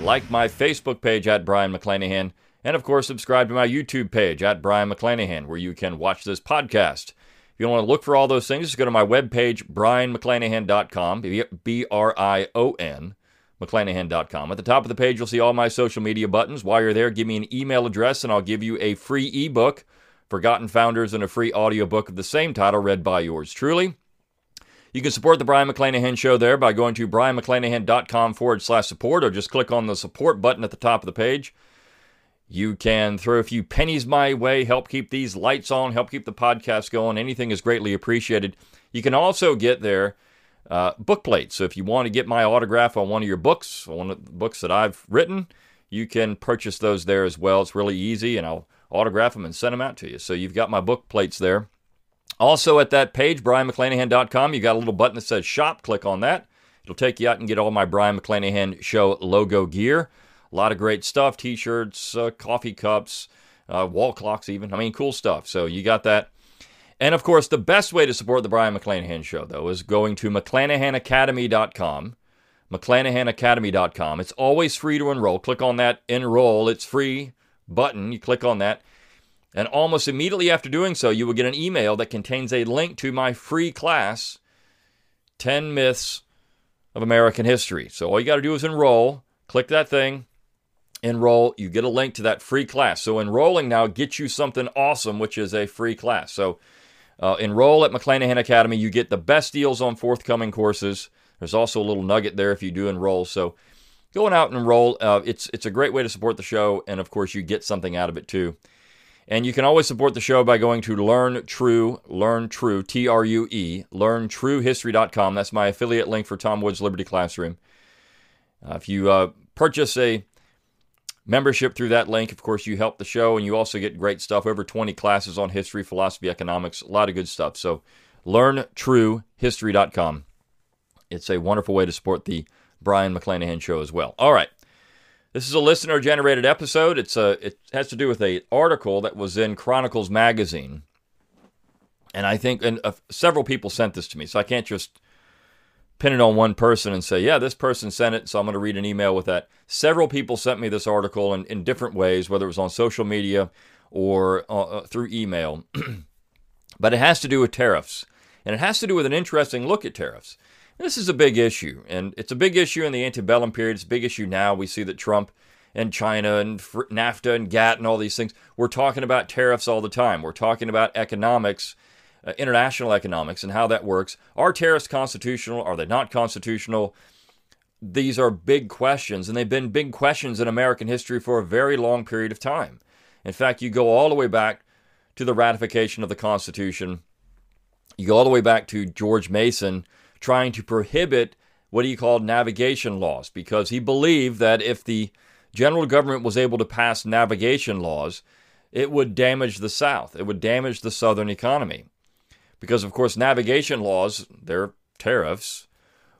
like my Facebook page at Brion McClanahan, and of course, subscribe to my YouTube page at Brion McClanahan, where you can watch this podcast. If you want to look for all those things, just go to my webpage, brionmcclanahan.com, B R I O N, McClanahan.com. At the top of the page, you'll see all my social media buttons. While you're there, give me an email address, and I'll give you a free ebook Forgotten Founders, and a free audiobook of the same title read by yours truly. You can support the Brion McClanahan Show there by going to brionmcclanahan.com forward slash support or just click on the support button at the top of the page. You can throw a few pennies my way, help keep these lights on, help keep the podcast going. Anything is greatly appreciated. You can also get there uh, book plates. So if you want to get my autograph on one of your books, one of the books that I've written, you can purchase those there as well. It's really easy, and I'll autograph them and send them out to you. So you've got my book plates there. Also at that page, brionmcclanahan.com, you got a little button that says shop. Click on that. It'll take you out and get all my Brion McClanahan show logo gear. A lot of great stuff t-shirts, uh, coffee cups, uh, wall clocks even. I mean, cool stuff. So you got that. And of course, the best way to support the Brion McClanahan show, though, is going to mcclanahanacademy.com. mcclanahanacademy.com. It's always free to enroll. Click on that enroll. It's free button. You click on that. And almost immediately after doing so, you will get an email that contains a link to my free class 10 Myths of American History. So all you got to do is enroll, click that thing, enroll. You get a link to that free class. So enrolling now gets you something awesome, which is a free class. So uh, enroll at McClanahan Academy. You get the best deals on forthcoming courses. There's also a little nugget there if you do enroll. So going out and enroll, uh, it's it's a great way to support the show, and of course you get something out of it too. And you can always support the show by going to Learn True, Learn True, T R U E, LearnTrueHistory.com. That's my affiliate link for Tom Woods Liberty Classroom. Uh, if you uh, purchase a membership through that link, of course, you help the show, and you also get great stuff. Over 20 classes on history, philosophy, economics, a lot of good stuff. So, LearnTrueHistory.com. It's a wonderful way to support the Brion McClanahan show as well. All right. This is a listener generated episode. It's a it has to do with a article that was in Chronicles magazine. And I think and uh, several people sent this to me, so I can't just pin it on one person and say, "Yeah, this person sent it, so I'm going to read an email with that." Several people sent me this article in, in different ways, whether it was on social media or uh, uh through email. but it has to do with tariffs, and it has to do with an interesting look at tariffs. This is a big issue, and it's a big issue in the antebellum period. It's a big issue now. We see that Trump and China and NAFTA and GATT and all these things, we're talking about tariffs all the time. We're talking about economics, uh, international economics, and how that works. Are tariffs constitutional? Are they not constitutional? These are big questions, and they've been big questions in American history for a very long period of time. In fact, you go all the way back to the ratification of the Constitution, you go all the way back to George Mason trying to prohibit what he called navigation laws because he believed that if the general government was able to pass navigation laws, it would damage the South. It would damage the Southern economy. Because, of course, navigation laws, their tariffs,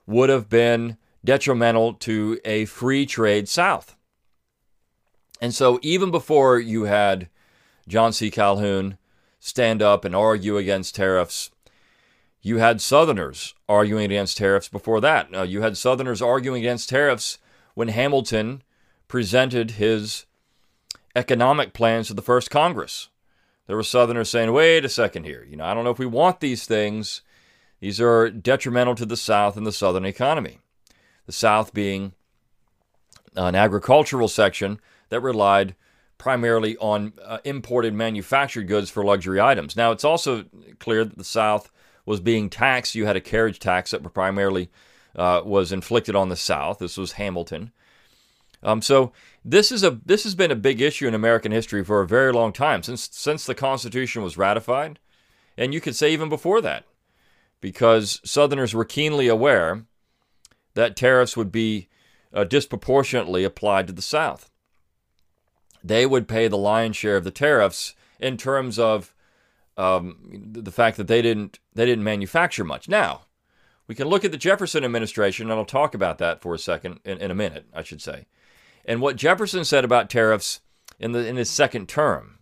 would have been detrimental to a free trade South. And so, even before you had John C. Calhoun stand up and argue against tariffs, you had Southerners arguing against tariffs before that. Uh, you had Southerners arguing against tariffs when Hamilton presented his economic plans to the first Congress. There were Southerners saying, wait a second here. You know, I don't know if we want these things. These are detrimental to the South and the Southern economy. The South being an agricultural section that relied primarily on uh, imported manufactured goods for luxury items. Now, it's also clear that the South was being taxed. You had a carriage tax that primarily uh, was inflicted on the South. This was Hamilton. Um, so this is a this has been a big issue in American history for a very long time since since the Constitution was ratified, and you could say even before that, because Southerners were keenly aware that tariffs would be uh, disproportionately applied to the South. they would pay the lion's share of the tariffs in terms of um, the fact that they didn't they didn't manufacture much. Now, we can look at the Jefferson administration, and I'll talk about that for a second in, in a minute, I should say, and what Jefferson said about tariffs in the in his second term.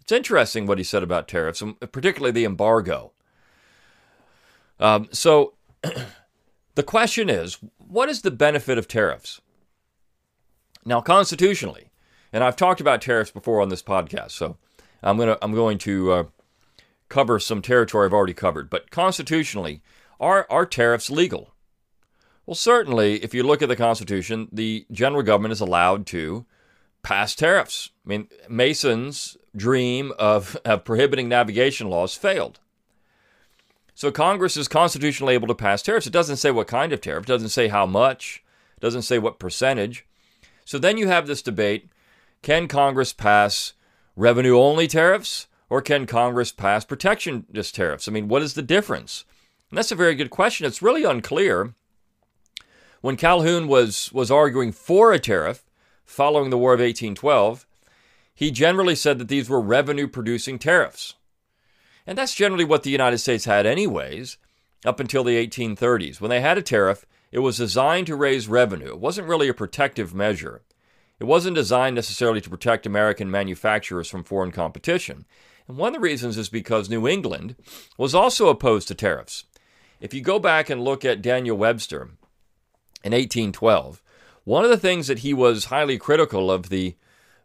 It's interesting what he said about tariffs, and particularly the embargo. Um, so, the question is, what is the benefit of tariffs? Now, constitutionally, and I've talked about tariffs before on this podcast, so I'm gonna I'm going to uh, cover some territory I've already covered. But constitutionally, are are tariffs legal? Well, certainly, if you look at the Constitution, the general government is allowed to pass tariffs. I mean, Mason's dream of, of prohibiting navigation laws failed. So Congress is constitutionally able to pass tariffs. It doesn't say what kind of tariff, it doesn't say how much, it doesn't say what percentage. So then you have this debate can Congress pass revenue only tariffs or can Congress pass protectionist tariffs? I mean, what is the difference? And that's a very good question. It's really unclear. When Calhoun was, was arguing for a tariff following the War of 1812, he generally said that these were revenue producing tariffs. And that's generally what the United States had, anyways, up until the 1830s. When they had a tariff, it was designed to raise revenue. It wasn't really a protective measure. It wasn't designed necessarily to protect American manufacturers from foreign competition. And one of the reasons is because New England was also opposed to tariffs. If you go back and look at Daniel Webster in 1812, one of the things that he was highly critical of the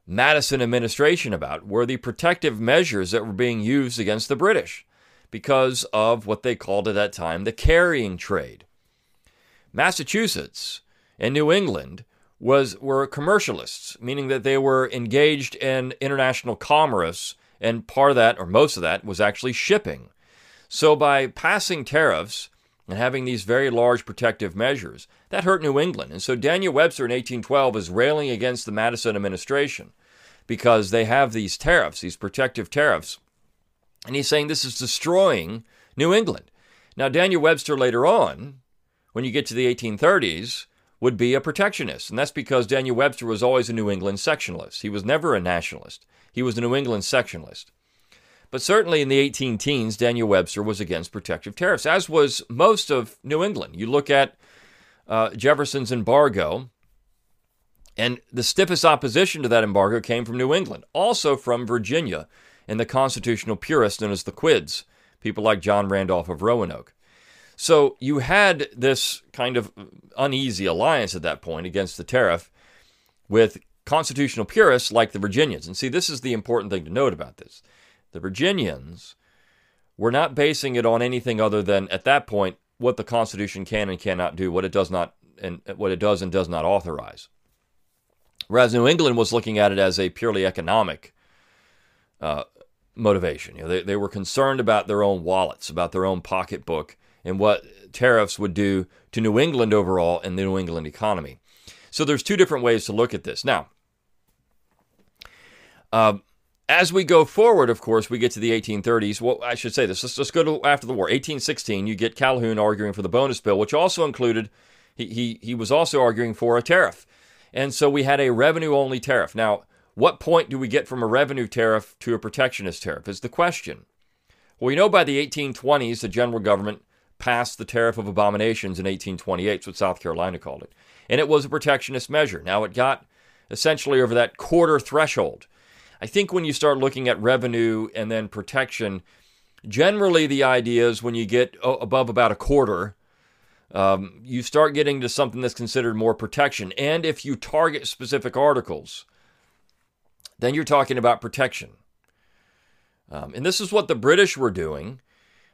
Madison administration about were the protective measures that were being used against the British because of what they called at that time the carrying trade. Massachusetts and New England was were commercialists, meaning that they were engaged in international commerce, and part of that, or most of that, was actually shipping. So by passing tariffs and having these very large protective measures, that hurt New England. And so Daniel Webster in 1812 is railing against the Madison administration because they have these tariffs, these protective tariffs. And he's saying this is destroying New England. Now, Daniel Webster later on, when you get to the 1830s, would be a protectionist. And that's because Daniel Webster was always a New England sectionalist. He was never a nationalist, he was a New England sectionalist. But certainly in the 18 teens, Daniel Webster was against protective tariffs, as was most of New England. You look at uh, Jefferson's embargo, and the stiffest opposition to that embargo came from New England, also from Virginia and the constitutional purists known as the Quids, people like John Randolph of Roanoke. So you had this kind of uneasy alliance at that point against the tariff with constitutional purists like the Virginians. And see, this is the important thing to note about this. The Virginians were not basing it on anything other than, at that point, what the Constitution can and cannot do, what it does not, and what it does and does not authorize. Whereas New England was looking at it as a purely economic uh, motivation. You know, they, they were concerned about their own wallets, about their own pocketbook, and what tariffs would do to New England overall and the New England economy. So there's two different ways to look at this. Now, uh, as we go forward, of course, we get to the 1830s. Well, I should say this. Let's, let's go to after the war. 1816, you get Calhoun arguing for the bonus bill, which also included, he, he, he was also arguing for a tariff. And so we had a revenue only tariff. Now, what point do we get from a revenue tariff to a protectionist tariff is the question. Well, we know by the 1820s, the general government passed the Tariff of Abominations in 1828, what South Carolina called it. And it was a protectionist measure. Now, it got essentially over that quarter threshold. I think when you start looking at revenue and then protection, generally the idea is when you get above about a quarter, um, you start getting to something that's considered more protection. And if you target specific articles, then you're talking about protection. Um, and this is what the British were doing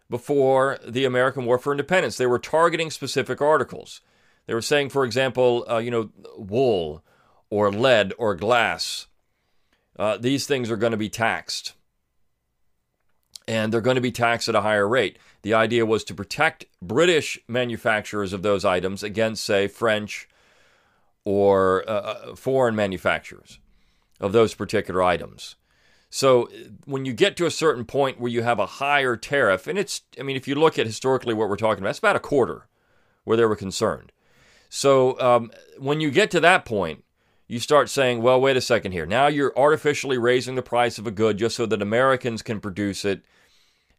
before the American War for Independence. They were targeting specific articles. They were saying, for example, uh, you know, wool or lead or glass. Uh, these things are going to be taxed. And they're going to be taxed at a higher rate. The idea was to protect British manufacturers of those items against, say, French or uh, uh foreign manufacturers of those particular items. So when you get to a certain point where you have a higher tariff, and it's, I mean, if you look at historically what we're talking about, it's about a quarter where they were concerned. So um, when you get to that point, you start saying, well, wait a second here. Now you're artificially raising the price of a good just so that Americans can produce it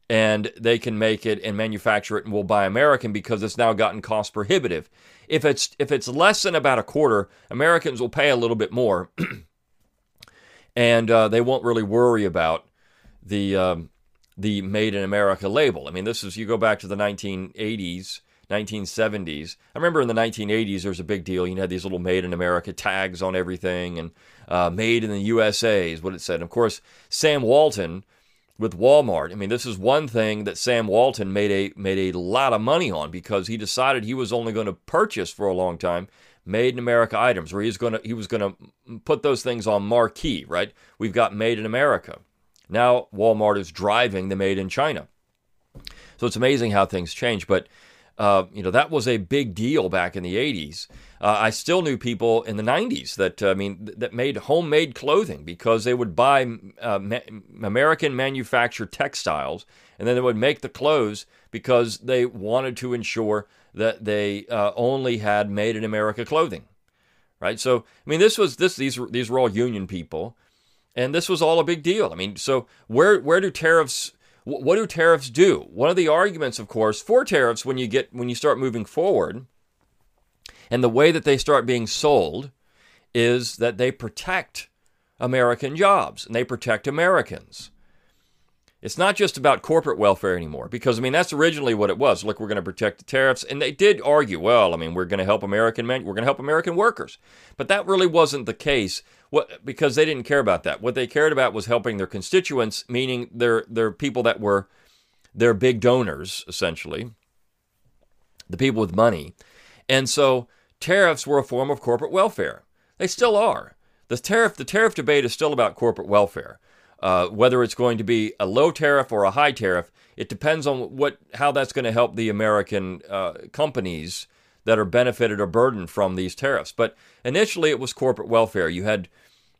and they can make it and manufacture it and we'll buy American because it's now gotten cost prohibitive. If it's if it's less than about a quarter, Americans will pay a little bit more, and uh, they won't really worry about the um, the Made in America label. I mean, this is you go back to the 1980s, 1970s. I remember in the 1980s there was a big deal. You had these little Made in America tags on everything, and uh, Made in the USA is what it said. And of course, Sam Walton with Walmart. I mean, this is one thing that Sam Walton made a made a lot of money on because he decided he was only going to purchase for a long time made in America items, where he's to he was going to put those things on marquee. Right? We've got made in America. Now Walmart is driving the made in China. So it's amazing how things change, but. Uh, you know that was a big deal back in the 80s. Uh, I still knew people in the 90s that uh, I mean that made homemade clothing because they would buy uh, ma- American manufactured textiles and then they would make the clothes because they wanted to ensure that they uh, only had made in America clothing. Right? So I mean this was this these these were all union people and this was all a big deal. I mean, so where where do tariffs what do tariffs do? One of the arguments of course for tariffs when you get when you start moving forward and the way that they start being sold is that they protect American jobs and they protect Americans. It's not just about corporate welfare anymore, because I mean that's originally what it was. Look, we're going to protect the tariffs, and they did argue, well, I mean we're going to help American men, we're going to help American workers, but that really wasn't the case. What because they didn't care about that. What they cared about was helping their constituents, meaning their their people that were their big donors, essentially, the people with money, and so tariffs were a form of corporate welfare. They still are. The tariff, the tariff debate is still about corporate welfare. Uh, whether it's going to be a low tariff or a high tariff, it depends on what how that's going to help the American uh, companies that are benefited or burdened from these tariffs. But initially, it was corporate welfare. You had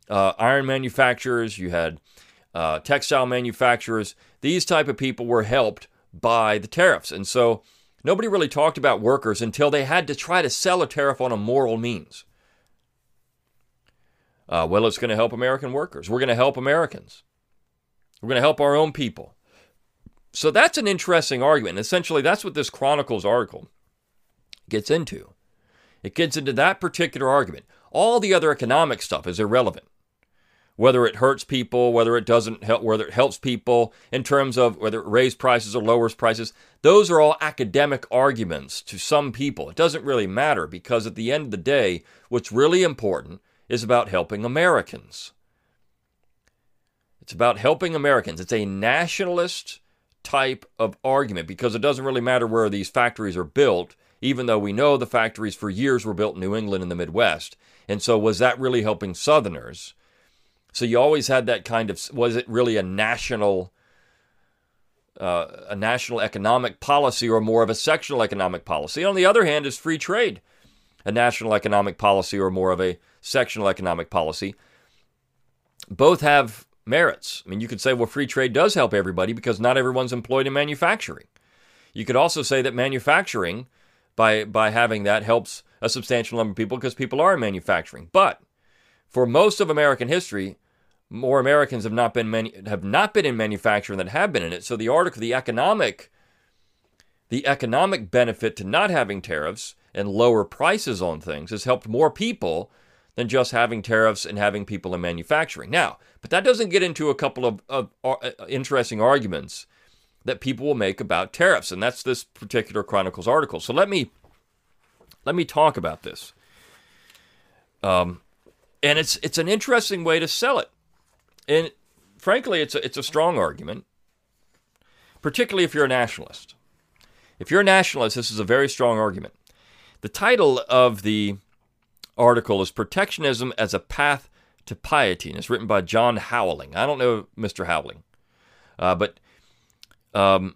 uh, iron manufacturers, you had uh, textile manufacturers. These type of people were helped by the tariffs, and so Nobody really talked about workers until they had to try to sell a tariff on a moral means. Uh, well, it's going to help American workers. We're going to help Americans. We're going to help our own people. So that's an interesting argument. Essentially, that's what this Chronicles article gets into. It gets into that particular argument. All the other economic stuff is irrelevant whether it hurts people, whether it doesn't help, whether it helps people in terms of whether it raises prices or lowers prices. Those are all academic arguments to some people. It doesn't really matter because at the end of the day, what's really important is about helping Americans. It's about helping Americans. It's a nationalist type of argument because it doesn't really matter where these factories are built, even though we know the factories for years were built in New England and the Midwest. And so, was that really helping Southerners? So you always had that kind of was it really a national uh, a national economic policy or more of a sectional economic policy? On the other hand, is free trade a national economic policy or more of a sectional economic policy? Both have merits. I mean, you could say, well, free trade does help everybody because not everyone's employed in manufacturing. You could also say that manufacturing, by by having that, helps a substantial number of people because people are in manufacturing. But for most of American history, more Americans have not been have not been in manufacturing than have been in it. So the article, the economic, the economic benefit to not having tariffs and lower prices on things has helped more people than just having tariffs and having people in manufacturing. Now, but that doesn't get into a couple of, of uh, interesting arguments that people will make about tariffs, and that's this particular Chronicles article. So let me let me talk about this. Um, and it's it's an interesting way to sell it. And frankly, it's a, it's a strong argument, particularly if you're a nationalist. If you're a nationalist, this is a very strong argument. The title of the article is Protectionism as a Path to Piety, and it's written by John Howling. I don't know Mr. Howling, uh, but um,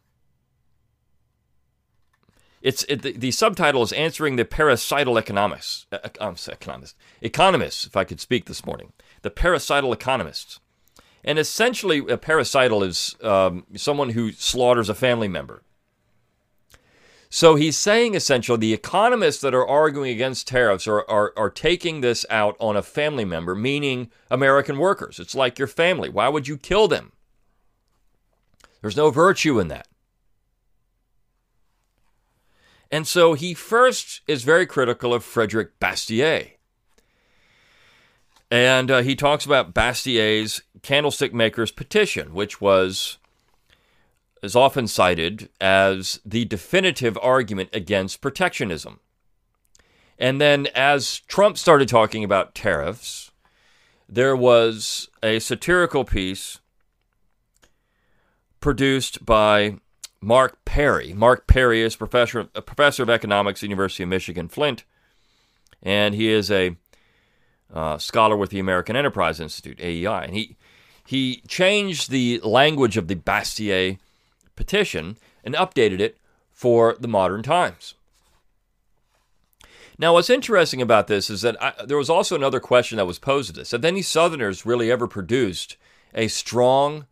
it's it, the, the, subtitle is answering the parricidal economists, uh, economists, economists. If I could speak this morning, the parricidal economists. And essentially, a parricidal is um, someone who slaughters a family member. So he's saying essentially the economists that are arguing against tariffs are, are, are taking this out on a family member, meaning American workers. It's like your family. Why would you kill them? There's no virtue in that. And so he first is very critical of Frederick Bastiat. And uh, he talks about Bastiat's candlestick maker's petition, which was is often cited as the definitive argument against protectionism. And then, as Trump started talking about tariffs, there was a satirical piece produced by Mark Perry. Mark Perry is professor, a professor of economics at the University of Michigan Flint, and he is a uh, scholar with the American Enterprise Institute (AEI). And he he changed the language of the Bastiat petition and updated it for the modern times. Now, what's interesting about this is that I, there was also another question that was posed to this: Have any Southerners really ever produced a strong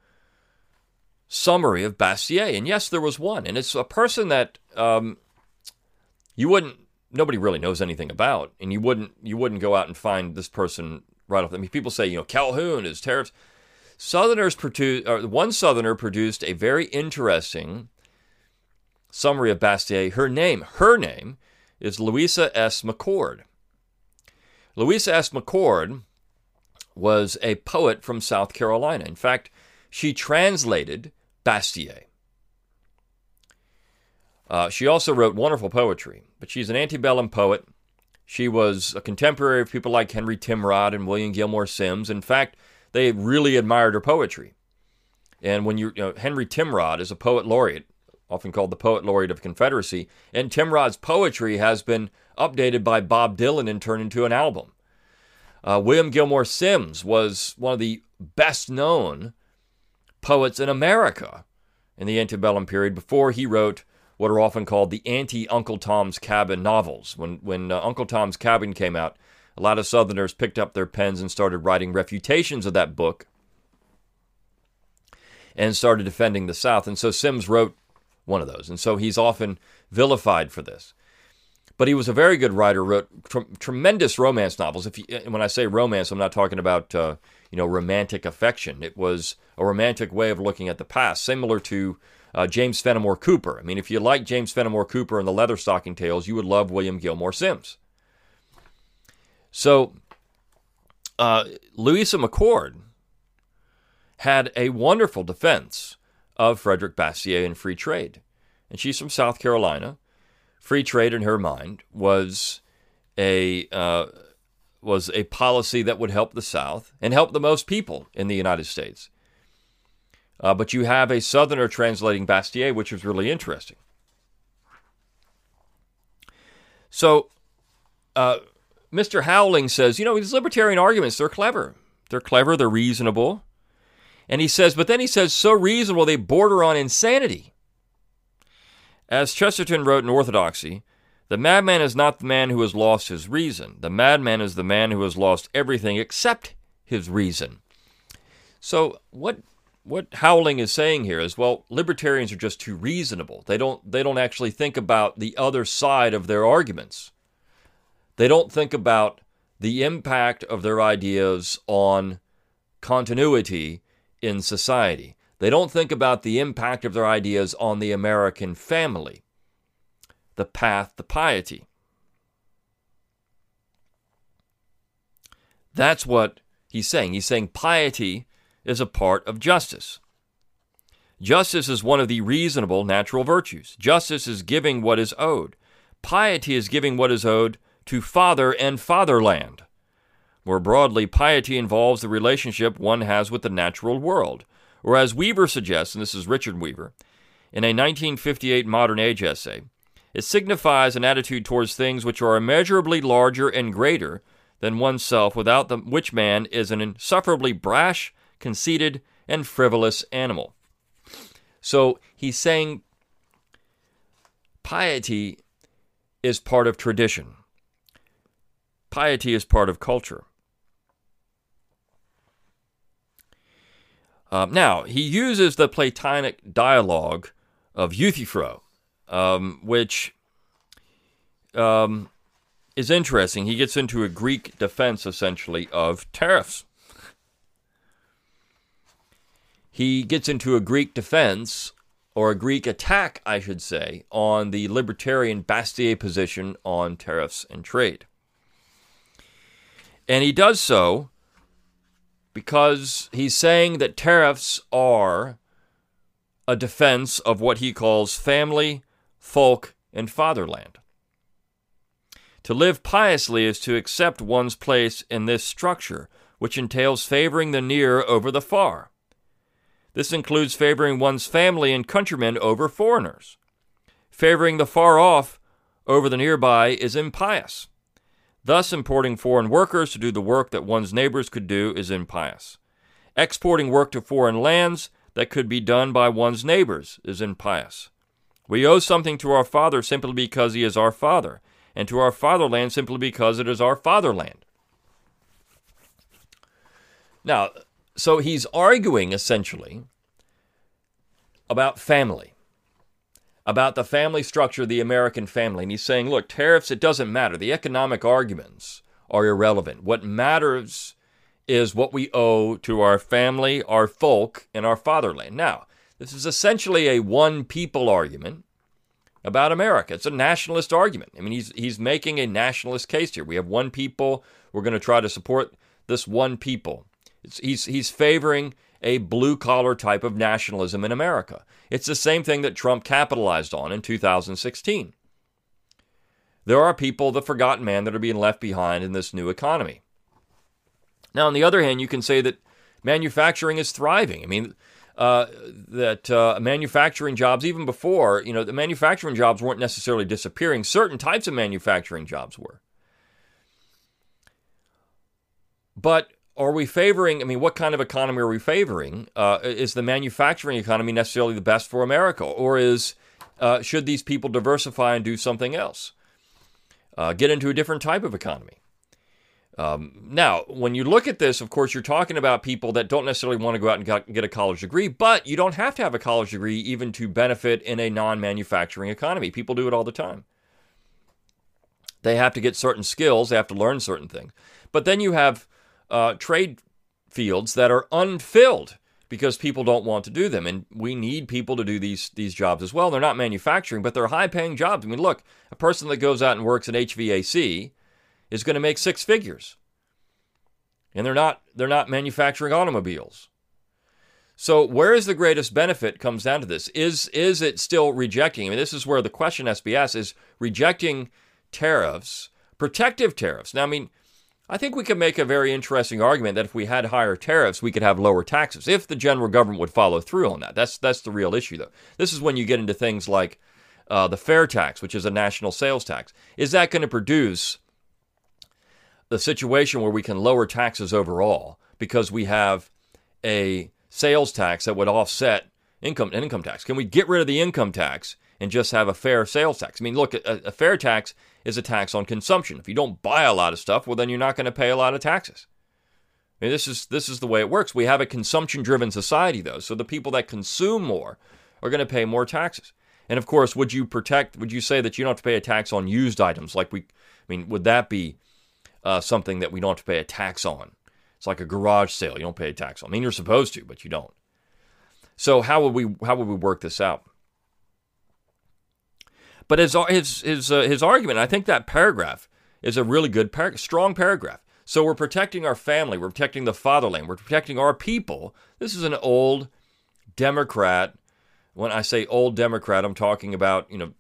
summary of Bastiat? And yes, there was one, and it's a person that um, you wouldn't, nobody really knows anything about, and you wouldn't, you wouldn't go out and find this person right off. I mean, people say, you know, Calhoun is tariffs. Southerners produced, one Southerner produced a very interesting summary of Bastiat. Her name, her name is Louisa S. McCord. Louisa S. McCord was a poet from South Carolina. In fact, she translated Bastiat. Uh, she also wrote wonderful poetry, but she's an antebellum poet. She was a contemporary of people like Henry Timrod and William Gilmore Simms. In fact, they really admired her poetry. And when you, you know, Henry Timrod is a poet laureate, often called the poet laureate of Confederacy, and Timrod's poetry has been updated by Bob Dylan and turned into an album. Uh, William Gilmore Simms was one of the best known poets in America in the antebellum period before he wrote what are often called the anti Uncle Tom's Cabin novels. When, when uh, Uncle Tom's Cabin came out, a lot of Southerners picked up their pens and started writing refutations of that book and started defending the South. And so Simms wrote one of those. And so he's often vilified for this. But he was a very good writer, wrote tr- tremendous romance novels. If you, when I say romance, I'm not talking about uh, you know romantic affection. It was a romantic way of looking at the past, similar to uh, James Fenimore Cooper. I mean, if you like James Fenimore Cooper and the Leatherstocking Tales, you would love William Gilmore Simms. So, uh, Louisa McCord had a wonderful defense of Frederick Bastiat and free trade. And she's from South Carolina. Free trade, in her mind, was a uh, was a policy that would help the South and help the most people in the United States. Uh, but you have a Southerner translating Bastiat, which was really interesting. So, uh, Mr. Howling says, you know, these libertarian arguments, they're clever. They're clever, they're reasonable. And he says, but then he says, so reasonable they border on insanity. As Chesterton wrote in Orthodoxy, the madman is not the man who has lost his reason. The madman is the man who has lost everything except his reason. So what what Howling is saying here is, well, libertarians are just too reasonable. They don't they don't actually think about the other side of their arguments. They don't think about the impact of their ideas on continuity in society. They don't think about the impact of their ideas on the American family, the path to piety. That's what he's saying. He's saying piety is a part of justice. Justice is one of the reasonable natural virtues. Justice is giving what is owed. Piety is giving what is owed to father and fatherland. More broadly, piety involves the relationship one has with the natural world, or as Weaver suggests, and this is Richard Weaver, in a 1958 Modern Age essay, it signifies an attitude towards things which are immeasurably larger and greater than oneself, without the, which man is an insufferably brash, conceited, and frivolous animal. So he's saying piety is part of tradition. Piety is part of culture. Uh, now, he uses the Platonic dialogue of Euthyphro. um, which um, is interesting. He gets into a Greek defense, essentially, of tariffs. He gets into a Greek defense, or a Greek attack, I should say, on the libertarian Bastiat position on tariffs and trade. And he does so because he's saying that tariffs are a defense of what he calls family, folk, and fatherland. To live piously is to accept one's place in this structure, which entails favoring the near over the far. This includes favoring one's family and countrymen over foreigners. Favoring the far off over the nearby is impious. Thus, importing foreign workers to do the work that one's neighbors could do is impious. Exporting work to foreign lands that could be done by one's neighbors is impious. We owe something to our Father simply because He is our Father, and to our fatherland simply because it is our fatherland. Now, so he's arguing essentially about family about the family structure of the American family. And he's saying, look, tariffs, it doesn't matter. The economic arguments are irrelevant. What matters is what we owe to our family, our folk, and our fatherland. Now, this is essentially a one people argument about America. It's a nationalist argument. I mean, he's, he's making a nationalist case here. We have one people. We're going to try to support this one people. It's, he's, he's favoring a blue collar type of nationalism in America. It's the same thing that Trump capitalized on in 2016. There are people, the forgotten man, that are being left behind in this new economy. Now, on the other hand, you can say that manufacturing is thriving. I mean, uh, that uh, manufacturing jobs, even before, you know, the manufacturing jobs weren't necessarily disappearing. Certain types of manufacturing jobs were. But are we favoring? I mean, what kind of economy are we favoring? Uh, is the manufacturing economy necessarily the best for America, or is uh, should these people diversify and do something else? Uh, get into a different type of economy. Um, now, when you look at this, of course, you're talking about people that don't necessarily want to go out and get a college degree, but you don't have to have a college degree even to benefit in a non manufacturing economy. People do it all the time. They have to get certain skills, they have to learn certain things. But then you have uh, trade fields that are unfilled because people don't want to do them. And we need people to do these these jobs as well. They're not manufacturing, but they're high paying jobs. I mean, look, a person that goes out and works at HVAC is going to make six figures. And they're not they're not manufacturing automobiles. So where is the greatest benefit comes down to this. Is is it still rejecting? I mean, this is where the question SBS is rejecting tariffs, protective tariffs. Now, I mean, I think we could make a very interesting argument that if we had higher tariffs, we could have lower taxes. If the general government would follow through on that, that's that's the real issue, though. This is when you get into things like uh, the fair tax, which is a national sales tax. Is that going to produce the situation where we can lower taxes overall because we have a sales tax that would offset income income tax? Can we get rid of the income tax and just have a fair sales tax? I mean, look, a, a fair tax is a tax on consumption. If you don't buy a lot of stuff, well, then you're not going to pay a lot of taxes. I mean, this is this is the way it works. We have a consumption-driven society, though, so the people that consume more are going to pay more taxes. And of course, would you protect? Would you say that you don't have to pay a tax on used items? Like we, I mean, would that be uh, something that we don't have to pay a tax on? It's like a garage sale; you don't pay a tax on. I mean, you're supposed to, but you don't. So how would we how would we work this out? But his his his uh, his argument, I think that paragraph is a really good, par- strong paragraph. So we're protecting our family, we're protecting the fatherland, we're protecting our people. This is an old Democrat. When I say old Democrat, I'm talking about you know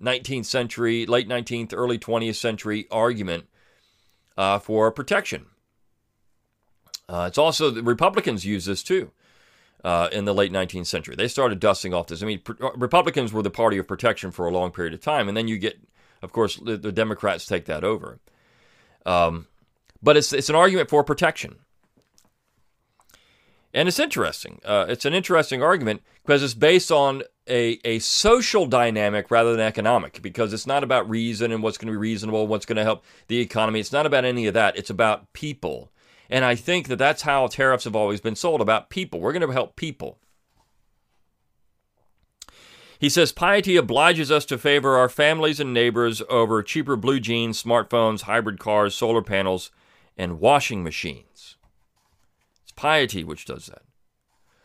19th century, late 19th, early 20th century argument uh, for protection. Uh, it's also the Republicans use this too uh, in the late 19th century. They started dusting off this. I mean, uh, Republicans were the party of protection for a long period of time, and then you get, of course, the, the Democrats take that over. Um, but it's it's an argument for protection, and it's interesting. Uh, it's an interesting argument because it's based on a a social dynamic rather than economic. Because it's not about reason and what's going to be reasonable, what's going to help the economy. It's not about any of that. It's about people and I think that that's how tariffs have always been sold about people. We're going to help people. He says piety obliges us to favor our families and neighbors over cheaper blue jeans, smartphones, hybrid cars, solar panels, and washing machines. It's piety which does that.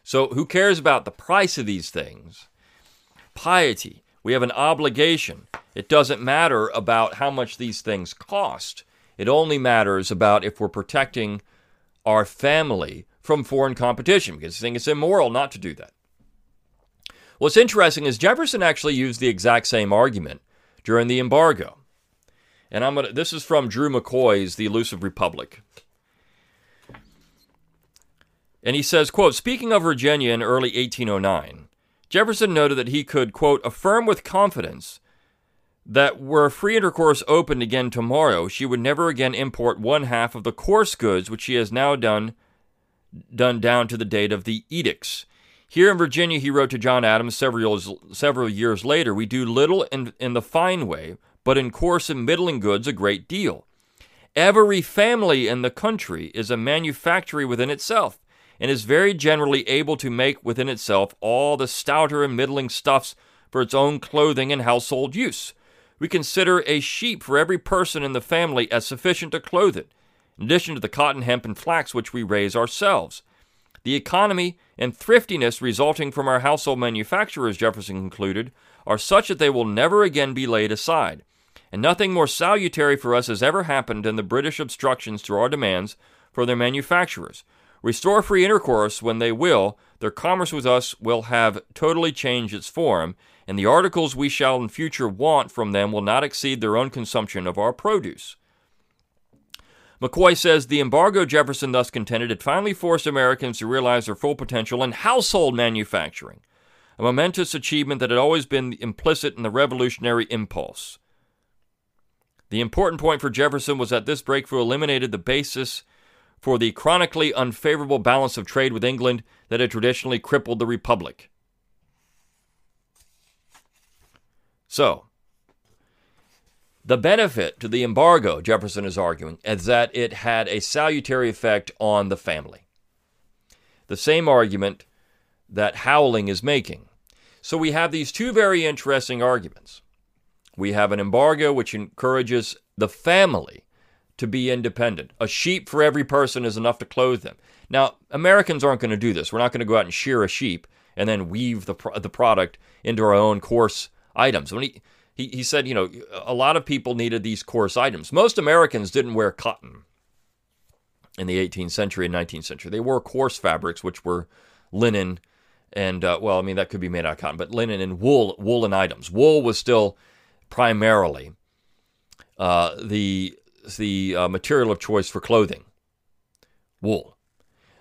So, who cares about the price of these things? Piety. We have an obligation. It doesn't matter about how much these things cost. It only matters about if we're protecting our family from foreign competition because I think it's immoral not to do that. What's interesting is Jefferson actually used the exact same argument during the embargo. And I'm gonna this is from Drew McCoy's The Elusive Republic. And he says, quote, speaking of Virginia in early 1809, Jefferson noted that he could, quote, affirm with confidence that were free intercourse opened again tomorrow, she would never again import one half of the coarse goods which she has now done done down to the date of the edicts. Here in Virginia, he wrote to John Adams several years, several years later, we do little in, in the fine way, but in coarse and middling goods a great deal. Every family in the country is a manufactory within itself, and is very generally able to make within itself all the stouter and middling stuffs for its own clothing and household use. We consider a sheep for every person in the family as sufficient to clothe it, in addition to the cotton, hemp, and flax which we raise ourselves. The economy and thriftiness resulting from our household manufacturers, Jefferson concluded, are such that they will never again be laid aside. And nothing more salutary for us has ever happened than the British obstructions to our demands for their manufacturers. Restore free intercourse when they will, their commerce with us will have totally changed its form, and the articles we shall in future want from them will not exceed their own consumption of our produce. McCoy says the embargo Jefferson thus contended had finally forced Americans to realize their full potential in household manufacturing, a momentous achievement that had always been implicit in the revolutionary impulse. The important point for Jefferson was that this breakthrough eliminated the basis for the chronically unfavorable balance of trade with England that had traditionally crippled the Republic. So, the benefit to the embargo, Jefferson is arguing, is that it had a salutary effect on the family. The same argument that Howling is making. So we have these two very interesting arguments. We have an embargo which encourages the family to be independent. A sheep for every person is enough to clothe them. Now, Americans aren't going to do this. We're not going to go out and shear a sheep and then weave the, the product into our own coarse items. When he, he, he said, you know, a lot of people needed these coarse items. Most Americans didn't wear cotton in the 18th century and 19th century. They wore coarse fabrics, which were linen and, uh, well, I mean, that could be made out of cotton, but linen and wool, woolen items. Wool was still primarily uh, the, the uh, material of choice for clothing. Wool.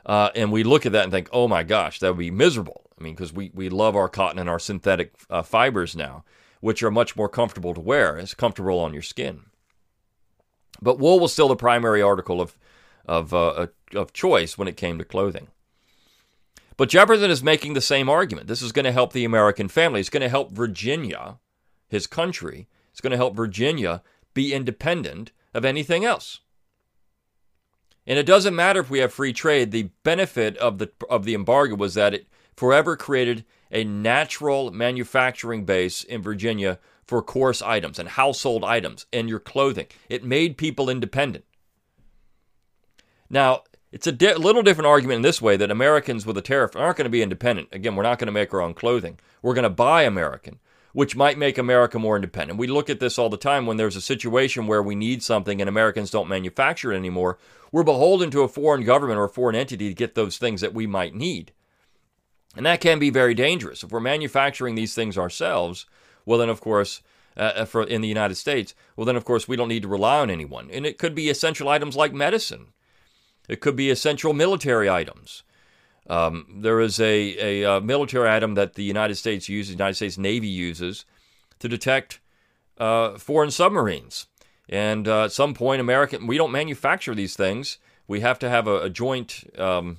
Uh, and we look at that and think, oh my gosh, that would be miserable. I mean, because we, we love our cotton and our synthetic uh, fibers now which are much more comfortable to wear. It's comfortable on your skin. But wool was still the primary article of, of, uh, of choice when it came to clothing. But Jefferson is making the same argument. This is going to help the American family. It's going to help Virginia, his country. It's going to help Virginia be independent of anything else. And it doesn't matter if we have free trade. The benefit of the of the embargo was that it forever created a natural manufacturing base in Virginia for coarse items and household items and your clothing. It made people independent. Now, it's a di- little different argument in this way that Americans with a tariff aren't going to be independent. Again, we're not going to make our own clothing. We're going to buy American, which might make America more independent. We look at this all the time when there's a situation where we need something and Americans don't manufacture it anymore. We're beholden to a foreign government or a foreign entity to get those things that we might need. And that can be very dangerous. If we're manufacturing these things ourselves, well, then, of course, uh, uh, for in the United States, well, then, of course, we don't need to rely on anyone. And it could be essential items like medicine, it could be essential military items. Um, there is a, a, a, uh, military item that the United States uses, the United States Navy uses, to detect uh, foreign submarines. And uh, at some point, American, we don't manufacture these things. We have to have a, a joint um,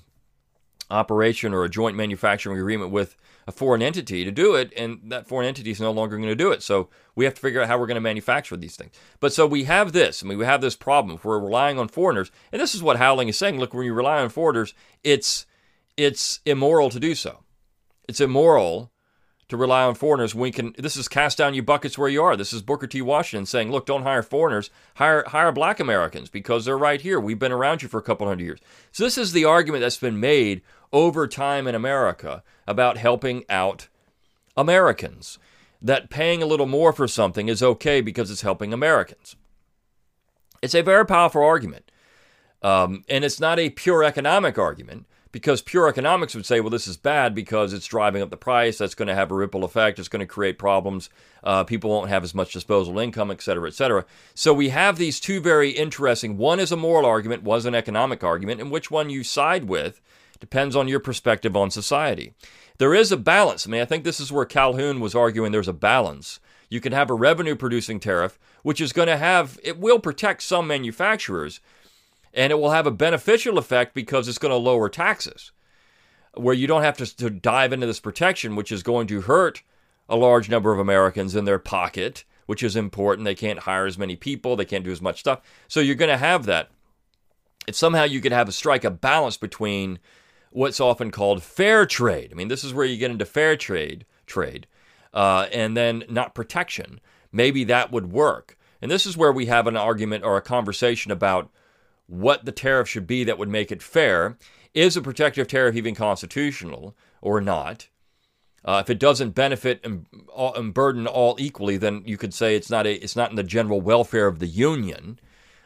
operation or a joint manufacturing agreement with a foreign entity to do it, and that foreign entity is no longer going to do it. So we have to figure out how we're going to manufacture these things. But so we have this. I mean, we have this problem. If we're relying on foreigners, and this is what Howling is saying. Look, when you rely on foreigners, it's it's immoral to do so. It's immoral to rely on foreigners. We can. This is cast down your buckets where you are. This is Booker T. Washington saying, "Look, don't hire foreigners. Hire hire Black Americans because they're right here. We've been around you for a couple hundred years." So this is the argument that's been made over time in America about helping out Americans. That paying a little more for something is okay because it's helping Americans. It's a very powerful argument. Um, and it's not a pure economic argument because pure economics would say, well, this is bad because it's driving up the price. That's going to have a ripple effect. It's going to create problems. Uh, people won't have as much disposable income, et cetera, et cetera. So we have these two very interesting. One is a moral argument, one is an economic argument, and which one you side with depends on your perspective on society. There is a balance. I mean, I think this is where Calhoun was arguing there's a balance. You can have a revenue producing tariff, which is going to have, it will protect some manufacturers, and it will have a beneficial effect because it's going to lower taxes, where you don't have to, to dive into this protection, which is going to hurt a large number of Americans in their pocket, which is important. They can't hire as many people, they can't do as much stuff. So you're going to have that. If somehow you could have a strike a balance between what's often called fair trade. I mean, this is where you get into fair trade, trade, uh, and then not protection. Maybe that would work. And this is where we have an argument or a conversation about what the tariff should be that would make it fair. Is a protective tariff even constitutional or not? Uh, if it doesn't benefit and, and, burden all equally, then you could say it's not a, it's not in the general welfare of the union.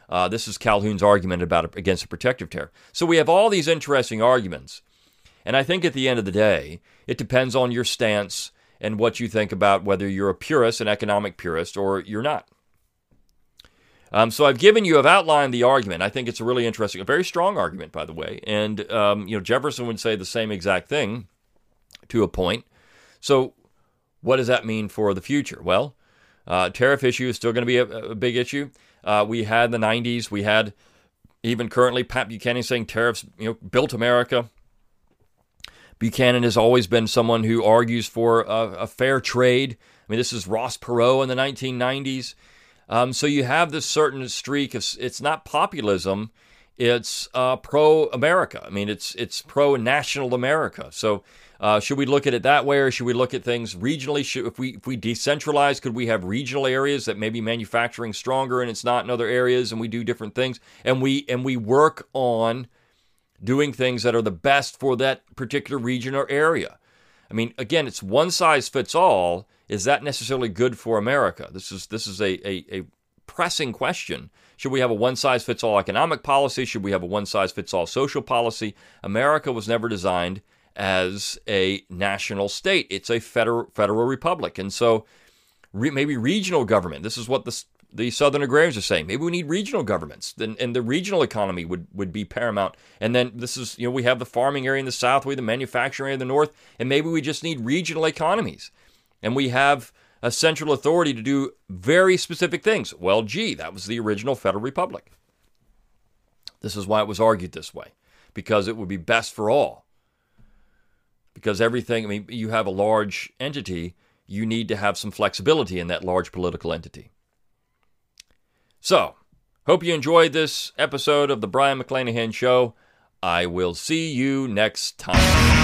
Uh, this is Calhoun's argument about against a protective tariff. So we have all these interesting arguments, and I think at the end of the day, it depends on your stance and what you think about whether you're a purist, an economic purist, or you're not. Um, so I've given you, I've outlined the argument. I think it's a really interesting, a very strong argument, by the way. And um, you know, Jefferson would say the same exact thing to a point. So, what does that mean for the future? Well, uh, tariff issue is still going to be a, a, big issue. Uh, we had the '90s, we had even currently Pat Buchanan saying tariffs, you know, built America. Buchanan has always been someone who argues for a, a fair trade. I mean, this is Ross Perot in the 1990s. Um, so you have this certain streak. Of, it's not populism; it's uh, pro-America. I mean, it's it's pro-national America. So uh, should we look at it that way, or should we look at things regionally? Should, if we if we decentralize, could we have regional areas that maybe manufacturing stronger and it's not in other areas, and we do different things, and we and we work on doing things that are the best for that particular region or area. I mean, again, it's one size fits all. Is that necessarily good for America? This is this is a, a, a pressing question. Should we have a one size fits all economic policy? Should we have a one size fits all social policy? America was never designed as a national state. It's a federal federal republic, and so re, maybe regional government. This is what the the Southern agrarians are saying. Maybe we need regional governments, and, and the regional economy would, would be paramount. And then this is, you know, we have the farming area in the south, we have the manufacturing area in the north, and maybe we just need regional economies. And we have a central authority to do very specific things. Well, gee, that was the original Federal Republic. This is why it was argued this way, because it would be best for all. Because everything, I mean, you have a large entity, you need to have some flexibility in that large political entity. So, hope you enjoyed this episode of the Brion McClanahan Show. I will see you next time.